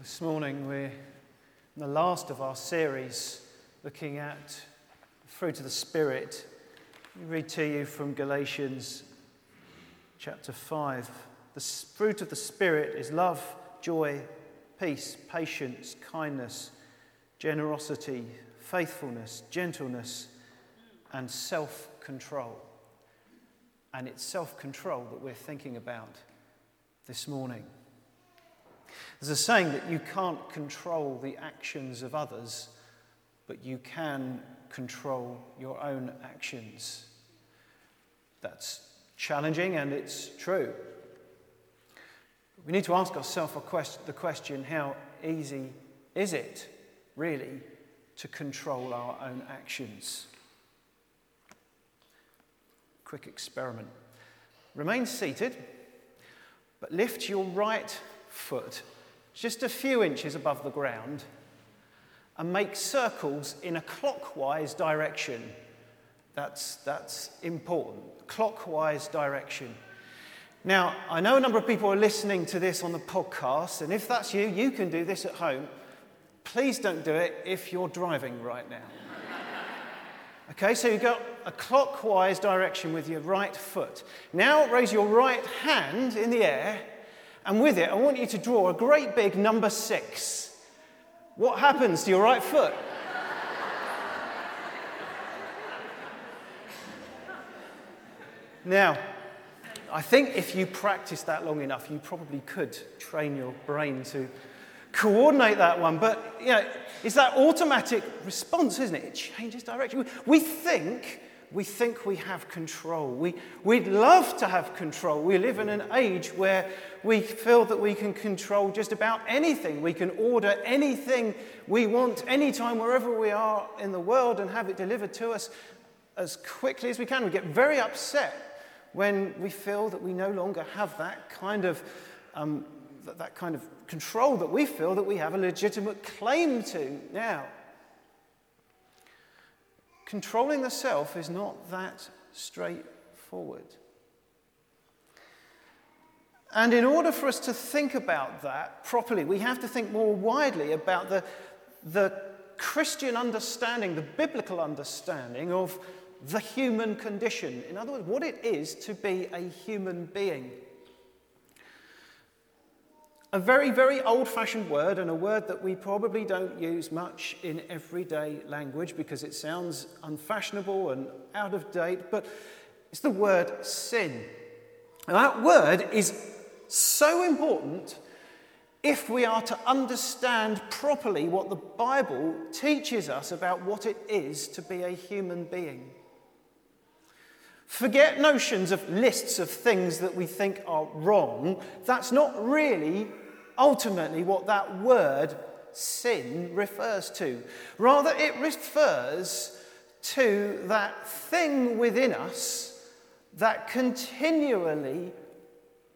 This morning we're in the last of our series looking at fruit of the Spirit. Let me read to you from Galatians chapter 5. The fruit of the Spirit is love, joy, peace, patience, kindness, generosity, faithfulness, gentleness, and self control. And it's self control that we're thinking about this morning. There's a saying that you can't control the actions of others, but you can control your own actions. That's challenging and it's true. We need to ask ourselves the question how easy is it, really, to control our own actions? Quick experiment. Remain seated, but lift your right foot just a few inches above the ground and make circles in a clockwise direction. That's, that's important. Clockwise direction. Now, I know a number of people are listening to this on the podcast, and if that's you, you can do this at home. Please don't do it if you're driving right now. Okay, so you go a clockwise direction with your right foot. Now raise your right hand in the air and with it, I want you to draw a great big number six. What happens to your right foot? now, I think if you practice that long enough, you probably could train your brain to coordinate that one. But, you know, it's that automatic response, isn't it? It changes direction. We think we think we have control. We, we'd love to have control. We live in an age where we feel that we can control just about anything. We can order anything we want anytime, wherever we are in the world, and have it delivered to us as quickly as we can. We get very upset when we feel that we no longer have that kind of, um, that kind of control that we feel that we have a legitimate claim to now. Controlling the self is not that straightforward. And in order for us to think about that properly, we have to think more widely about the, the Christian understanding, the biblical understanding of the human condition. In other words, what it is to be a human being. A very, very old fashioned word, and a word that we probably don't use much in everyday language because it sounds unfashionable and out of date, but it's the word sin. And that word is so important if we are to understand properly what the Bible teaches us about what it is to be a human being. Forget notions of lists of things that we think are wrong. That's not really ultimately what that word sin refers to. Rather, it refers to that thing within us that continually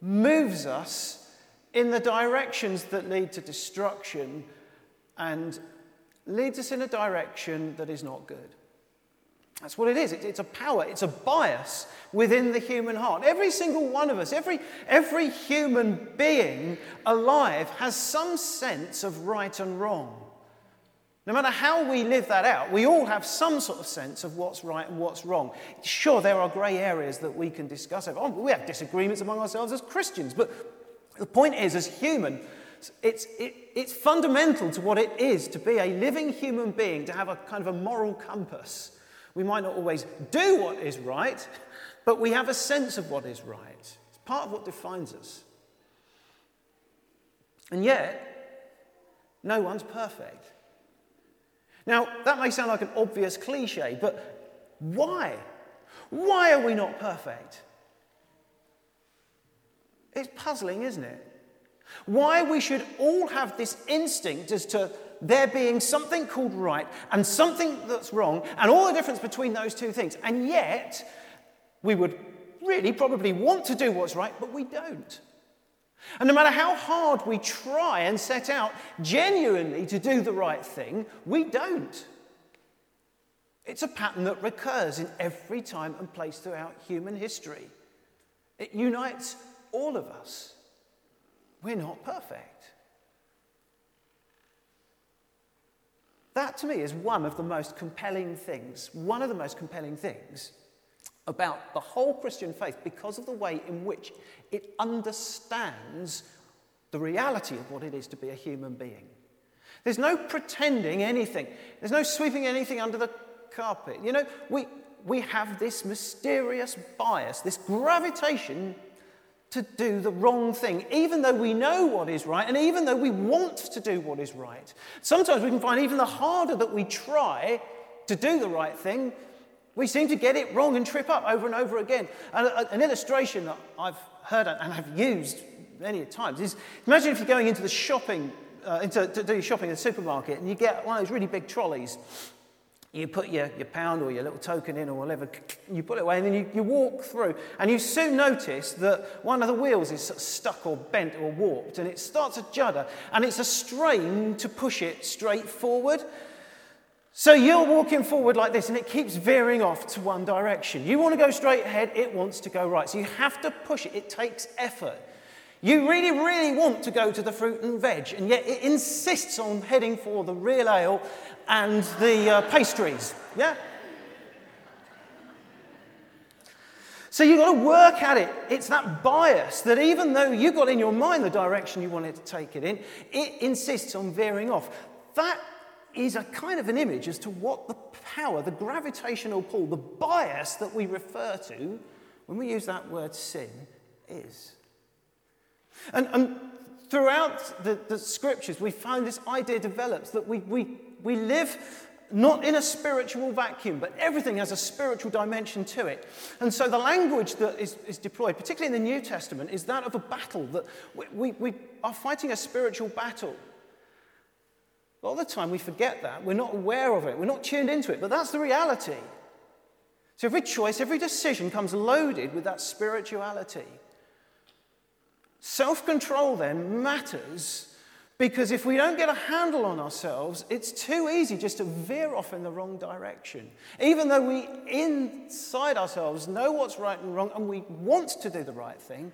moves us in the directions that lead to destruction and leads us in a direction that is not good. That's what it is. It's a power, it's a bias within the human heart. Every single one of us, every, every human being alive has some sense of right and wrong. No matter how we live that out, we all have some sort of sense of what's right and what's wrong. Sure, there are grey areas that we can discuss. Oh, we have disagreements among ourselves as Christians, but the point is, as human, it's, it, it's fundamental to what it is to be a living human being, to have a kind of a moral compass we might not always do what is right, but we have a sense of what is right. It's part of what defines us. And yet, no one's perfect. Now, that may sound like an obvious cliche, but why? Why are we not perfect? It's puzzling, isn't it? Why we should all have this instinct as to there being something called right and something that's wrong, and all the difference between those two things. And yet, we would really probably want to do what's right, but we don't. And no matter how hard we try and set out genuinely to do the right thing, we don't. It's a pattern that recurs in every time and place throughout human history. It unites all of us. We're not perfect. That to me is one of the most compelling things, one of the most compelling things about the whole Christian faith because of the way in which it understands the reality of what it is to be a human being. There's no pretending anything, there's no sweeping anything under the carpet. You know, we, we have this mysterious bias, this gravitation to do the wrong thing, even though we know what is right and even though we want to do what is right. Sometimes we can find even the harder that we try to do the right thing, we seem to get it wrong and trip up over and over again. And an illustration that I've heard and have used many times is imagine if you're going into the shopping, uh, into, to do your shopping in the supermarket and you get one of those really big trolleys you put your, your pound or your little token in or whatever, you put it away, and then you, you walk through. And you soon notice that one of the wheels is stuck or bent or warped, and it starts to judder, and it's a strain to push it straight forward. So you're walking forward like this, and it keeps veering off to one direction. You want to go straight ahead, it wants to go right. So you have to push it, it takes effort. You really, really want to go to the fruit and veg, and yet it insists on heading for the real ale and the uh, pastries. Yeah? So you've got to work at it. It's that bias that even though you've got in your mind the direction you wanted to take it in, it insists on veering off. That is a kind of an image as to what the power, the gravitational pull, the bias that we refer to when we use that word sin is. And, and throughout the, the, scriptures, we find this idea develops that we, we, we live not in a spiritual vacuum, but everything has a spiritual dimension to it. And so the language that is, is deployed, particularly in the New Testament, is that of a battle, that we, we, we are fighting a spiritual battle. All the time we forget that. We're not aware of it. We're not tuned into it. But that's the reality. So every choice, every decision comes loaded with that spirituality. Self control then matters because if we don't get a handle on ourselves, it's too easy just to veer off in the wrong direction. Even though we inside ourselves know what's right and wrong and we want to do the right thing,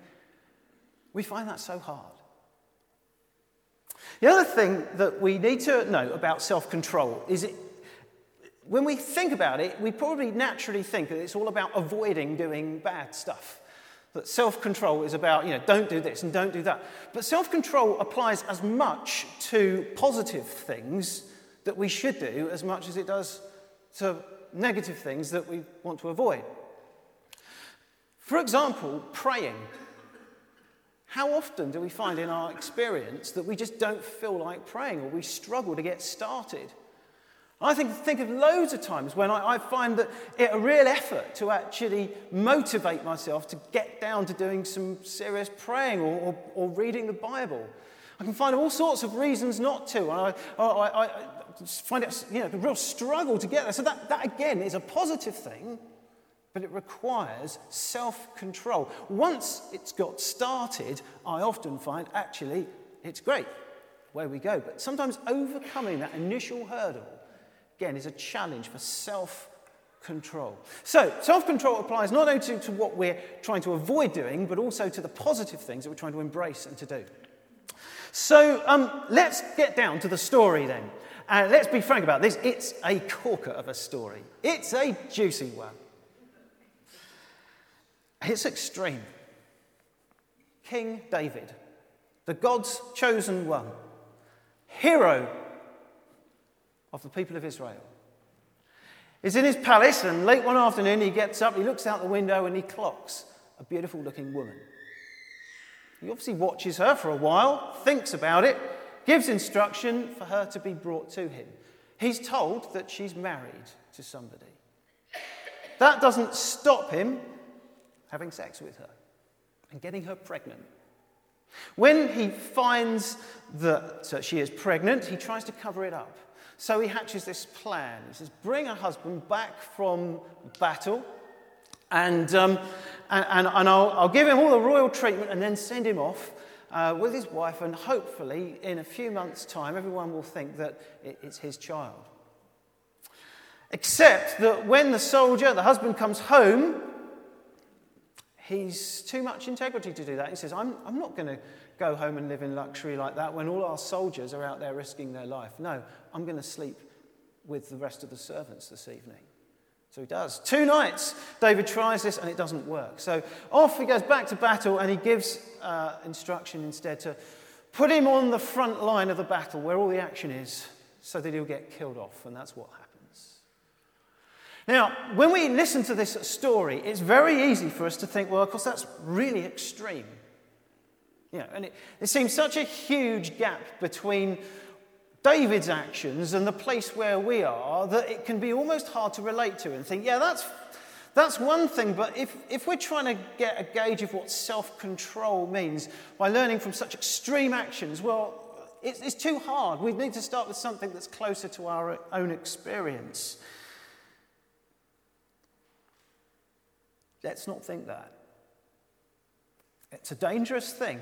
we find that so hard. The other thing that we need to know about self control is it, when we think about it, we probably naturally think that it's all about avoiding doing bad stuff. That self control is about, you know, don't do this and don't do that. But self control applies as much to positive things that we should do as much as it does to negative things that we want to avoid. For example, praying. How often do we find in our experience that we just don't feel like praying or we struggle to get started? I think, think of loads of times when I, I find that it a real effort to actually motivate myself to get down to doing some serious praying or, or, or reading the Bible. I can find all sorts of reasons not to. And I, I, I find it you know, a real struggle to get there. So, that, that again is a positive thing, but it requires self control. Once it's got started, I often find actually it's great where we go. But sometimes overcoming that initial hurdle again, is a challenge for self control. So, self control applies not only to, to, what we're trying to avoid doing, but also to the positive things that we're trying to embrace and to do. So, um, let's get down to the story then. And let's be frank about this it's a corker of a story, it's a juicy one. It's extreme. King David, the God's chosen one, hero of the people of Israel. He's in his palace, and late one afternoon he gets up, he looks out the window, and he clocks a beautiful looking woman. He obviously watches her for a while, thinks about it, gives instruction for her to be brought to him. He's told that she's married to somebody. That doesn't stop him having sex with her and getting her pregnant. When he finds that she is pregnant, he tries to cover it up. So he hatches this plan. He says, Bring her husband back from battle, and, um, and, and, and I'll, I'll, give him all the royal treatment and then send him off uh, with his wife. And hopefully, in a few months' time, everyone will think that it, it's his child. Except that when the soldier, the husband, comes home, he's too much integrity to do that. He says, I'm, I'm not going to go home and live in luxury like that when all our soldiers are out there risking their life. No, I'm going to sleep with the rest of the servants this evening. So he does. Two nights, David tries this and it doesn't work. So off he goes back to battle and he gives uh, instruction instead to put him on the front line of the battle where all the action is so that he'll get killed off. And that's what happens. Now, when we listen to this story, it's very easy for us to think, well, of course, that's really extreme. You know, and it, it seems such a huge gap between David's actions and the place where we are that it can be almost hard to relate to and think, yeah, that's, that's one thing, but if, if we're trying to get a gauge of what self control means by learning from such extreme actions, well, it's, it's too hard. We need to start with something that's closer to our own experience. Let's not think that. It's a dangerous thing.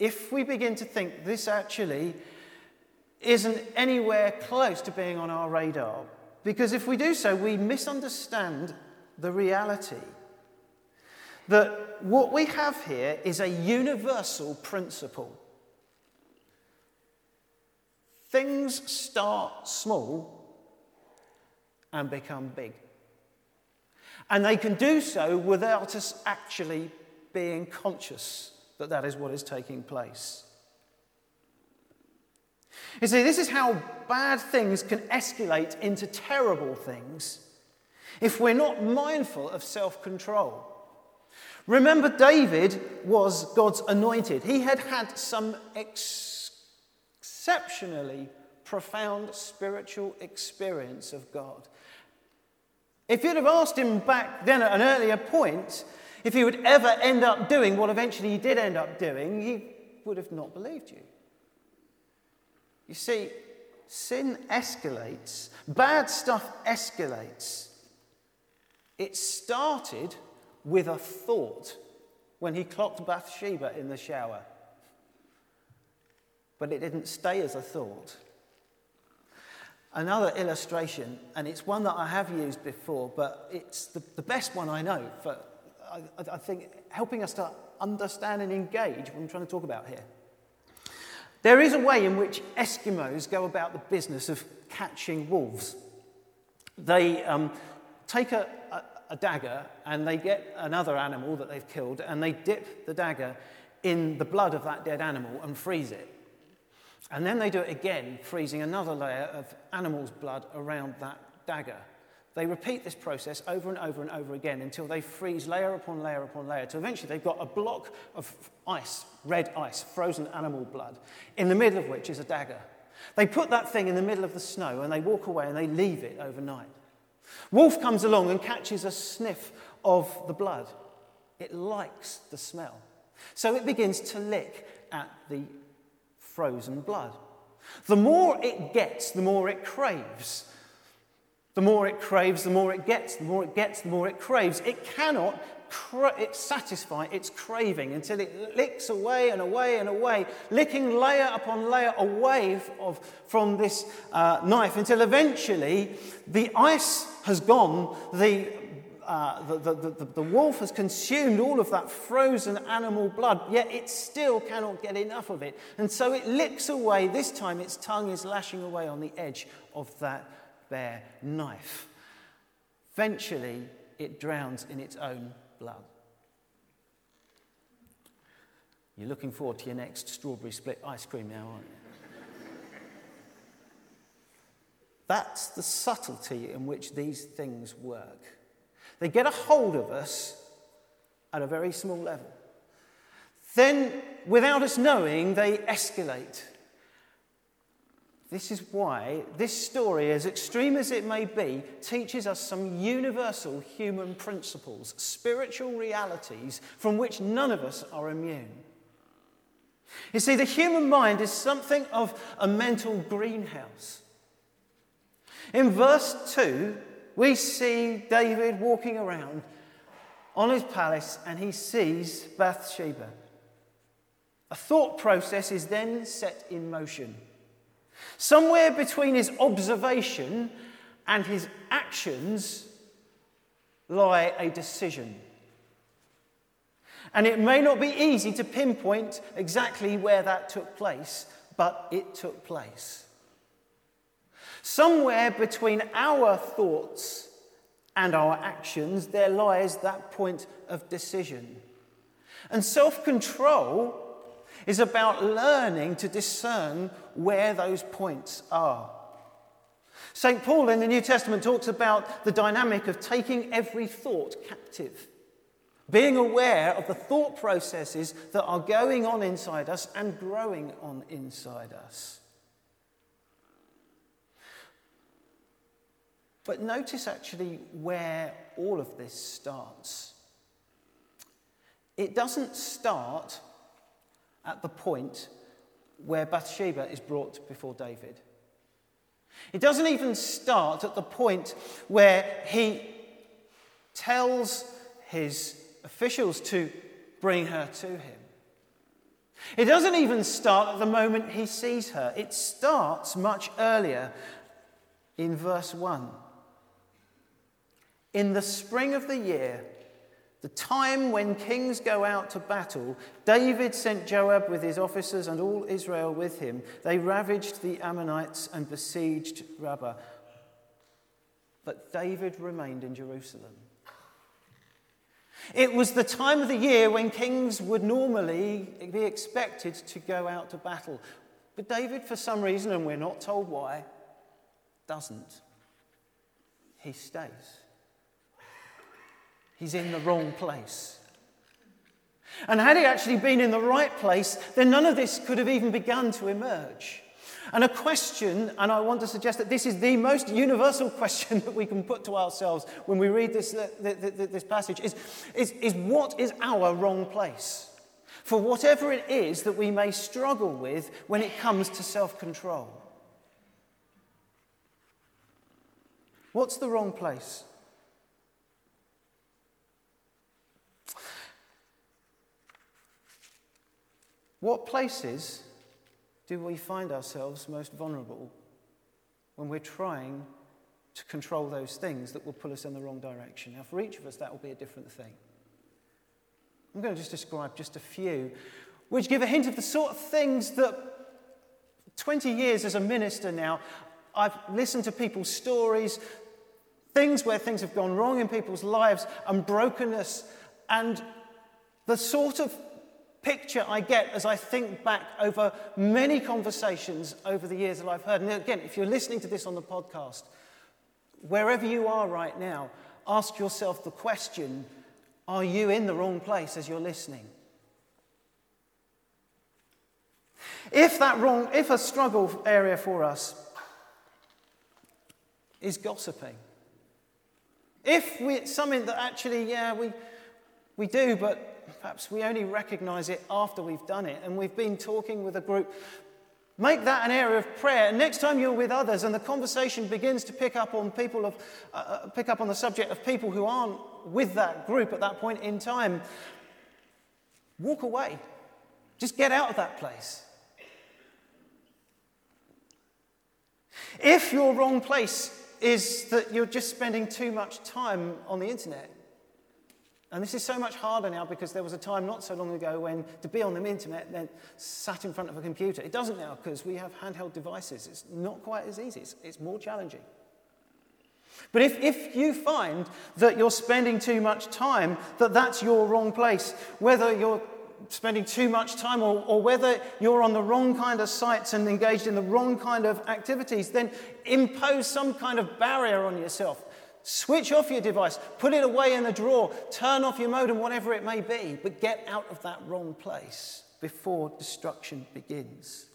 If we begin to think this actually isn't anywhere close to being on our radar. Because if we do so, we misunderstand the reality that what we have here is a universal principle. Things start small and become big. And they can do so without us actually being conscious that that is what is taking place. You see, this is how bad things can escalate into terrible things if we're not mindful of self control. Remember, David was God's anointed. He had had some ex- exceptionally profound spiritual experience of God. If you'd have asked him back then at an earlier point if he would ever end up doing what eventually he did end up doing, he would have not believed you. You see, sin escalates, bad stuff escalates. It started with a thought when he clocked Bathsheba in the shower. But it didn't stay as a thought. Another illustration, and it's one that I have used before, but it's the, the best one I know for, I, I think, helping us to understand and engage what I'm trying to talk about here. There is a way in which Eskimos go about the business of catching wolves. They um, take a, a, a dagger and they get another animal that they've killed and they dip the dagger in the blood of that dead animal and freeze it. And then they do it again, freezing another layer of animal's blood around that dagger. They repeat this process over and over and over again until they freeze layer upon layer upon layer. So eventually they've got a block of ice, red ice, frozen animal blood, in the middle of which is a dagger. They put that thing in the middle of the snow and they walk away and they leave it overnight. Wolf comes along and catches a sniff of the blood. It likes the smell. So it begins to lick at the frozen blood. The more it gets, the more it craves. The more it craves, the more it gets, the more it gets, the more it craves. It cannot cra- it satisfy its craving until it licks away and away and away, licking layer upon layer away of, from this uh, knife until eventually the ice has gone, the, uh, the, the, the, the wolf has consumed all of that frozen animal blood, yet it still cannot get enough of it. And so it licks away. This time its tongue is lashing away on the edge of that bare knife. Eventually, it drowns in its own blood. You're looking forward to your next strawberry split ice cream now, aren't you? That's the subtlety in which these things work. They get a hold of us at a very small level. Then, without us knowing, they escalate this is why this story, as extreme as it may be, teaches us some universal human principles, spiritual realities from which none of us are immune. You see, the human mind is something of a mental greenhouse. In verse 2, we see David walking around on his palace and he sees Bathsheba. A thought process is then set in motion. Somewhere between his observation and his actions lie a decision. And it may not be easy to pinpoint exactly where that took place, but it took place. Somewhere between our thoughts and our actions, there lies that point of decision. And self control is about learning to discern where those points are. St. Paul in the New Testament talks about the dynamic of taking every thought captive, being aware of the thought processes that are going on inside us and growing on inside us. But notice actually where all of this starts. It doesn't start at the point where Bathsheba is brought before David. It doesn't even start at the point where he tells his officials to bring her to him. It doesn't even start at the moment he sees her. It starts much earlier in verse 1. In the spring of the year, the time when kings go out to battle, David sent Joab with his officers and all Israel with him. They ravaged the Ammonites and besieged Rabbah. But David remained in Jerusalem. It was the time of the year when kings would normally be expected to go out to battle. But David, for some reason, and we're not told why, doesn't. He stays. He's in the wrong place. And had he actually been in the right place, then none of this could have even begun to emerge. And a question, and I want to suggest that this is the most universal question that we can put to ourselves when we read this, uh, this passage, is, is, is what is our wrong place? For whatever it is that we may struggle with when it comes to self control. What's the wrong place? What places do we find ourselves most vulnerable when we're trying to control those things that will pull us in the wrong direction? Now, for each of us, that will be a different thing. I'm going to just describe just a few, which give a hint of the sort of things that 20 years as a minister now, I've listened to people's stories, things where things have gone wrong in people's lives, and brokenness, and the sort of picture I get as I think back over many conversations over the years that I've heard. And again, if you're listening to this on the podcast, wherever you are right now, ask yourself the question are you in the wrong place as you're listening? If that wrong, if a struggle area for us is gossiping, if we, it's something that actually, yeah, we, we do, but Perhaps we only recognize it after we've done it and we've been talking with a group. Make that an area of prayer. And next time you're with others and the conversation begins to pick up on people of, uh, uh, pick up on the subject of people who aren't with that group at that point in time, walk away. Just get out of that place. If your wrong place is that you're just spending too much time on the internet, and this is so much harder now because there was a time not so long ago when to be on the internet meant sat in front of a computer. It doesn't now because we have handheld devices. It's not quite as easy, it's, it's more challenging. But if, if you find that you're spending too much time, that that's your wrong place, whether you're spending too much time or, or whether you're on the wrong kind of sites and engaged in the wrong kind of activities, then impose some kind of barrier on yourself. Switch off your device, put it away in the drawer, turn off your modem, whatever it may be, but get out of that wrong place before destruction begins.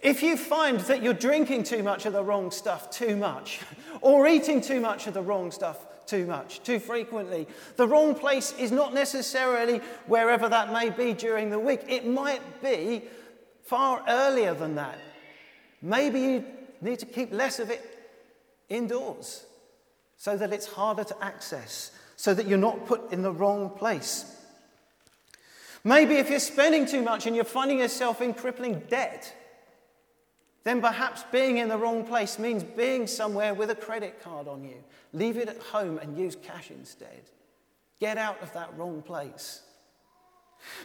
If you find that you're drinking too much of the wrong stuff too much, or eating too much of the wrong stuff too much, too frequently, the wrong place is not necessarily wherever that may be during the week. It might be far earlier than that. Maybe you need to keep less of it indoors so that it's harder to access, so that you're not put in the wrong place. Maybe if you're spending too much and you're finding yourself in crippling debt, then perhaps being in the wrong place means being somewhere with a credit card on you. Leave it at home and use cash instead. Get out of that wrong place.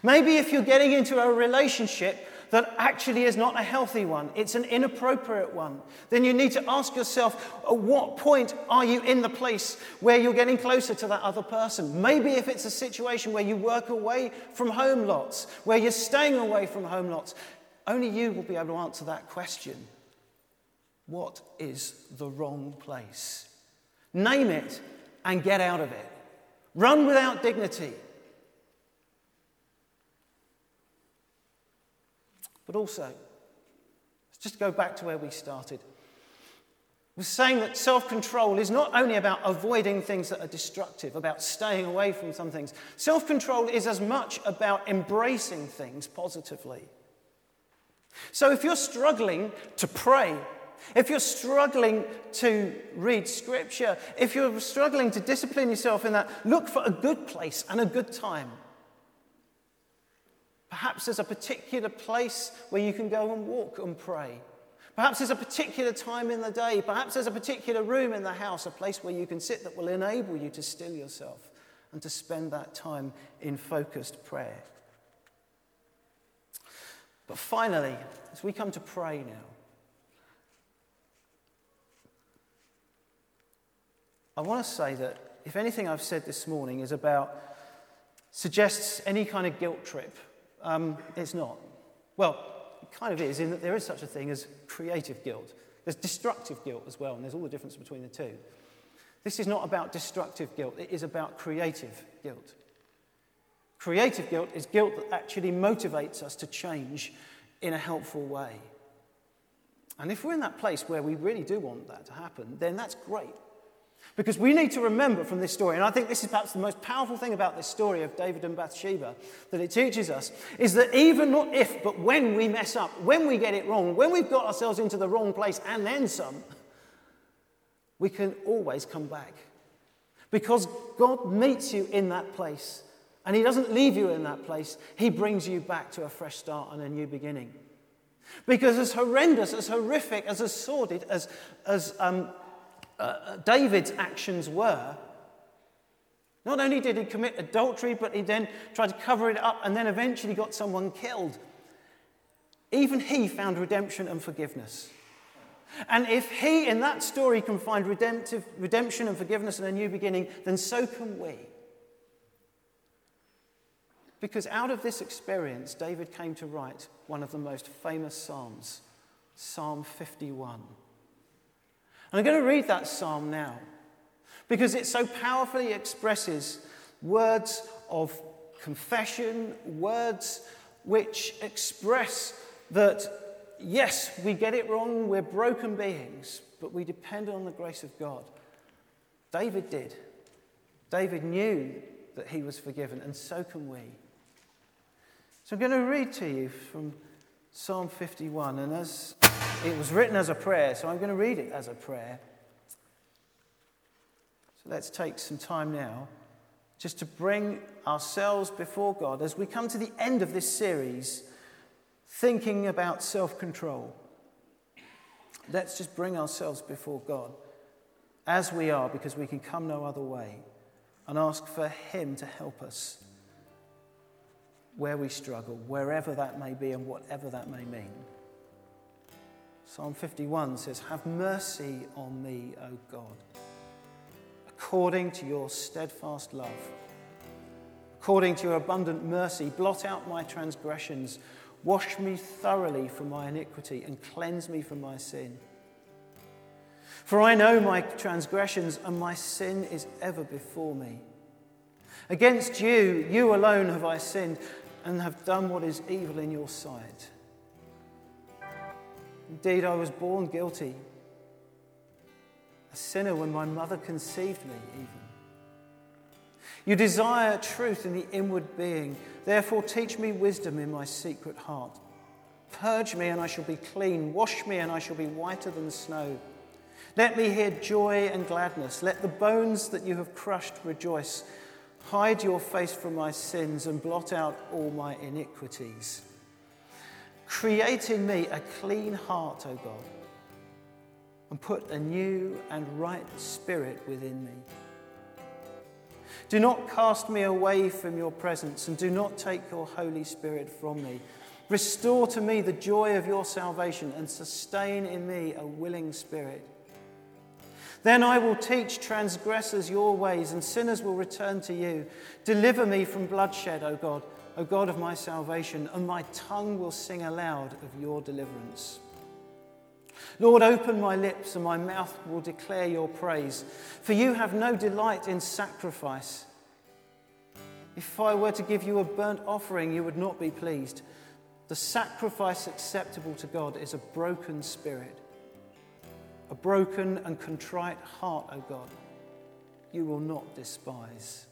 Maybe if you're getting into a relationship that actually is not a healthy one, it's an inappropriate one, then you need to ask yourself at what point are you in the place where you're getting closer to that other person? Maybe if it's a situation where you work away from home lots, where you're staying away from home lots, only you will be able to answer that question. What is the wrong place? Name it and get out of it. Run without dignity. But also, let's just go back to where we started. We're saying that self control is not only about avoiding things that are destructive, about staying away from some things. Self control is as much about embracing things positively. So if you're struggling to pray, if you're struggling to read scripture, if you're struggling to discipline yourself in that, look for a good place and a good time. Perhaps there's a particular place where you can go and walk and pray. Perhaps there's a particular time in the day. Perhaps there's a particular room in the house, a place where you can sit that will enable you to still yourself and to spend that time in focused prayer. But finally, as we come to pray now, I want to say that if anything I've said this morning is about, suggests any kind of guilt trip um, it's not. Well, it kind of is, in that there is such a thing as creative guilt. There's destructive guilt as well, and there's all the difference between the two. This is not about destructive guilt, it is about creative guilt. Creative guilt is guilt that actually motivates us to change in a helpful way. And if we're in that place where we really do want that to happen, then that's great. Because we need to remember from this story, and I think this is perhaps the most powerful thing about this story of David and Bathsheba that it teaches us, is that even not if, but when we mess up, when we get it wrong, when we've got ourselves into the wrong place and then some, we can always come back. Because God meets you in that place, and He doesn't leave you in that place, He brings you back to a fresh start and a new beginning. Because as horrendous, as horrific, as, as sordid, as, as um, uh, David's actions were. Not only did he commit adultery, but he then tried to cover it up and then eventually got someone killed. Even he found redemption and forgiveness. And if he in that story can find redemptive, redemption and forgiveness and a new beginning, then so can we. Because out of this experience, David came to write one of the most famous Psalms, Psalm 51. And I'm going to read that psalm now because it so powerfully expresses words of confession, words which express that, yes, we get it wrong, we're broken beings, but we depend on the grace of God. David did. David knew that he was forgiven, and so can we. So I'm going to read to you from Psalm 51, and as it was written as a prayer, so I'm going to read it as a prayer. So let's take some time now just to bring ourselves before God as we come to the end of this series, thinking about self control. Let's just bring ourselves before God as we are, because we can come no other way, and ask for Him to help us where we struggle, wherever that may be, and whatever that may mean. Psalm 51 says, Have mercy on me, O God, according to your steadfast love. According to your abundant mercy, blot out my transgressions. Wash me thoroughly from my iniquity and cleanse me from my sin. For I know my transgressions, and my sin is ever before me. Against you, you alone have I sinned and have done what is evil in your sight Indeed, I was born guilty, a sinner when my mother conceived me, even. You desire truth in the inward being. Therefore, teach me wisdom in my secret heart. Purge me, and I shall be clean. Wash me, and I shall be whiter than snow. Let me hear joy and gladness. Let the bones that you have crushed rejoice. Hide your face from my sins and blot out all my iniquities. Create in me a clean heart, O God, and put a new and right spirit within me. Do not cast me away from your presence, and do not take your Holy Spirit from me. Restore to me the joy of your salvation, and sustain in me a willing spirit. Then I will teach transgressors your ways, and sinners will return to you. Deliver me from bloodshed, O God, O God of my salvation, and my tongue will sing aloud of your deliverance. Lord, open my lips, and my mouth will declare your praise. For you have no delight in sacrifice. If I were to give you a burnt offering, you would not be pleased. The sacrifice acceptable to God is a broken spirit a broken and contrite heart, O God, you will not despise.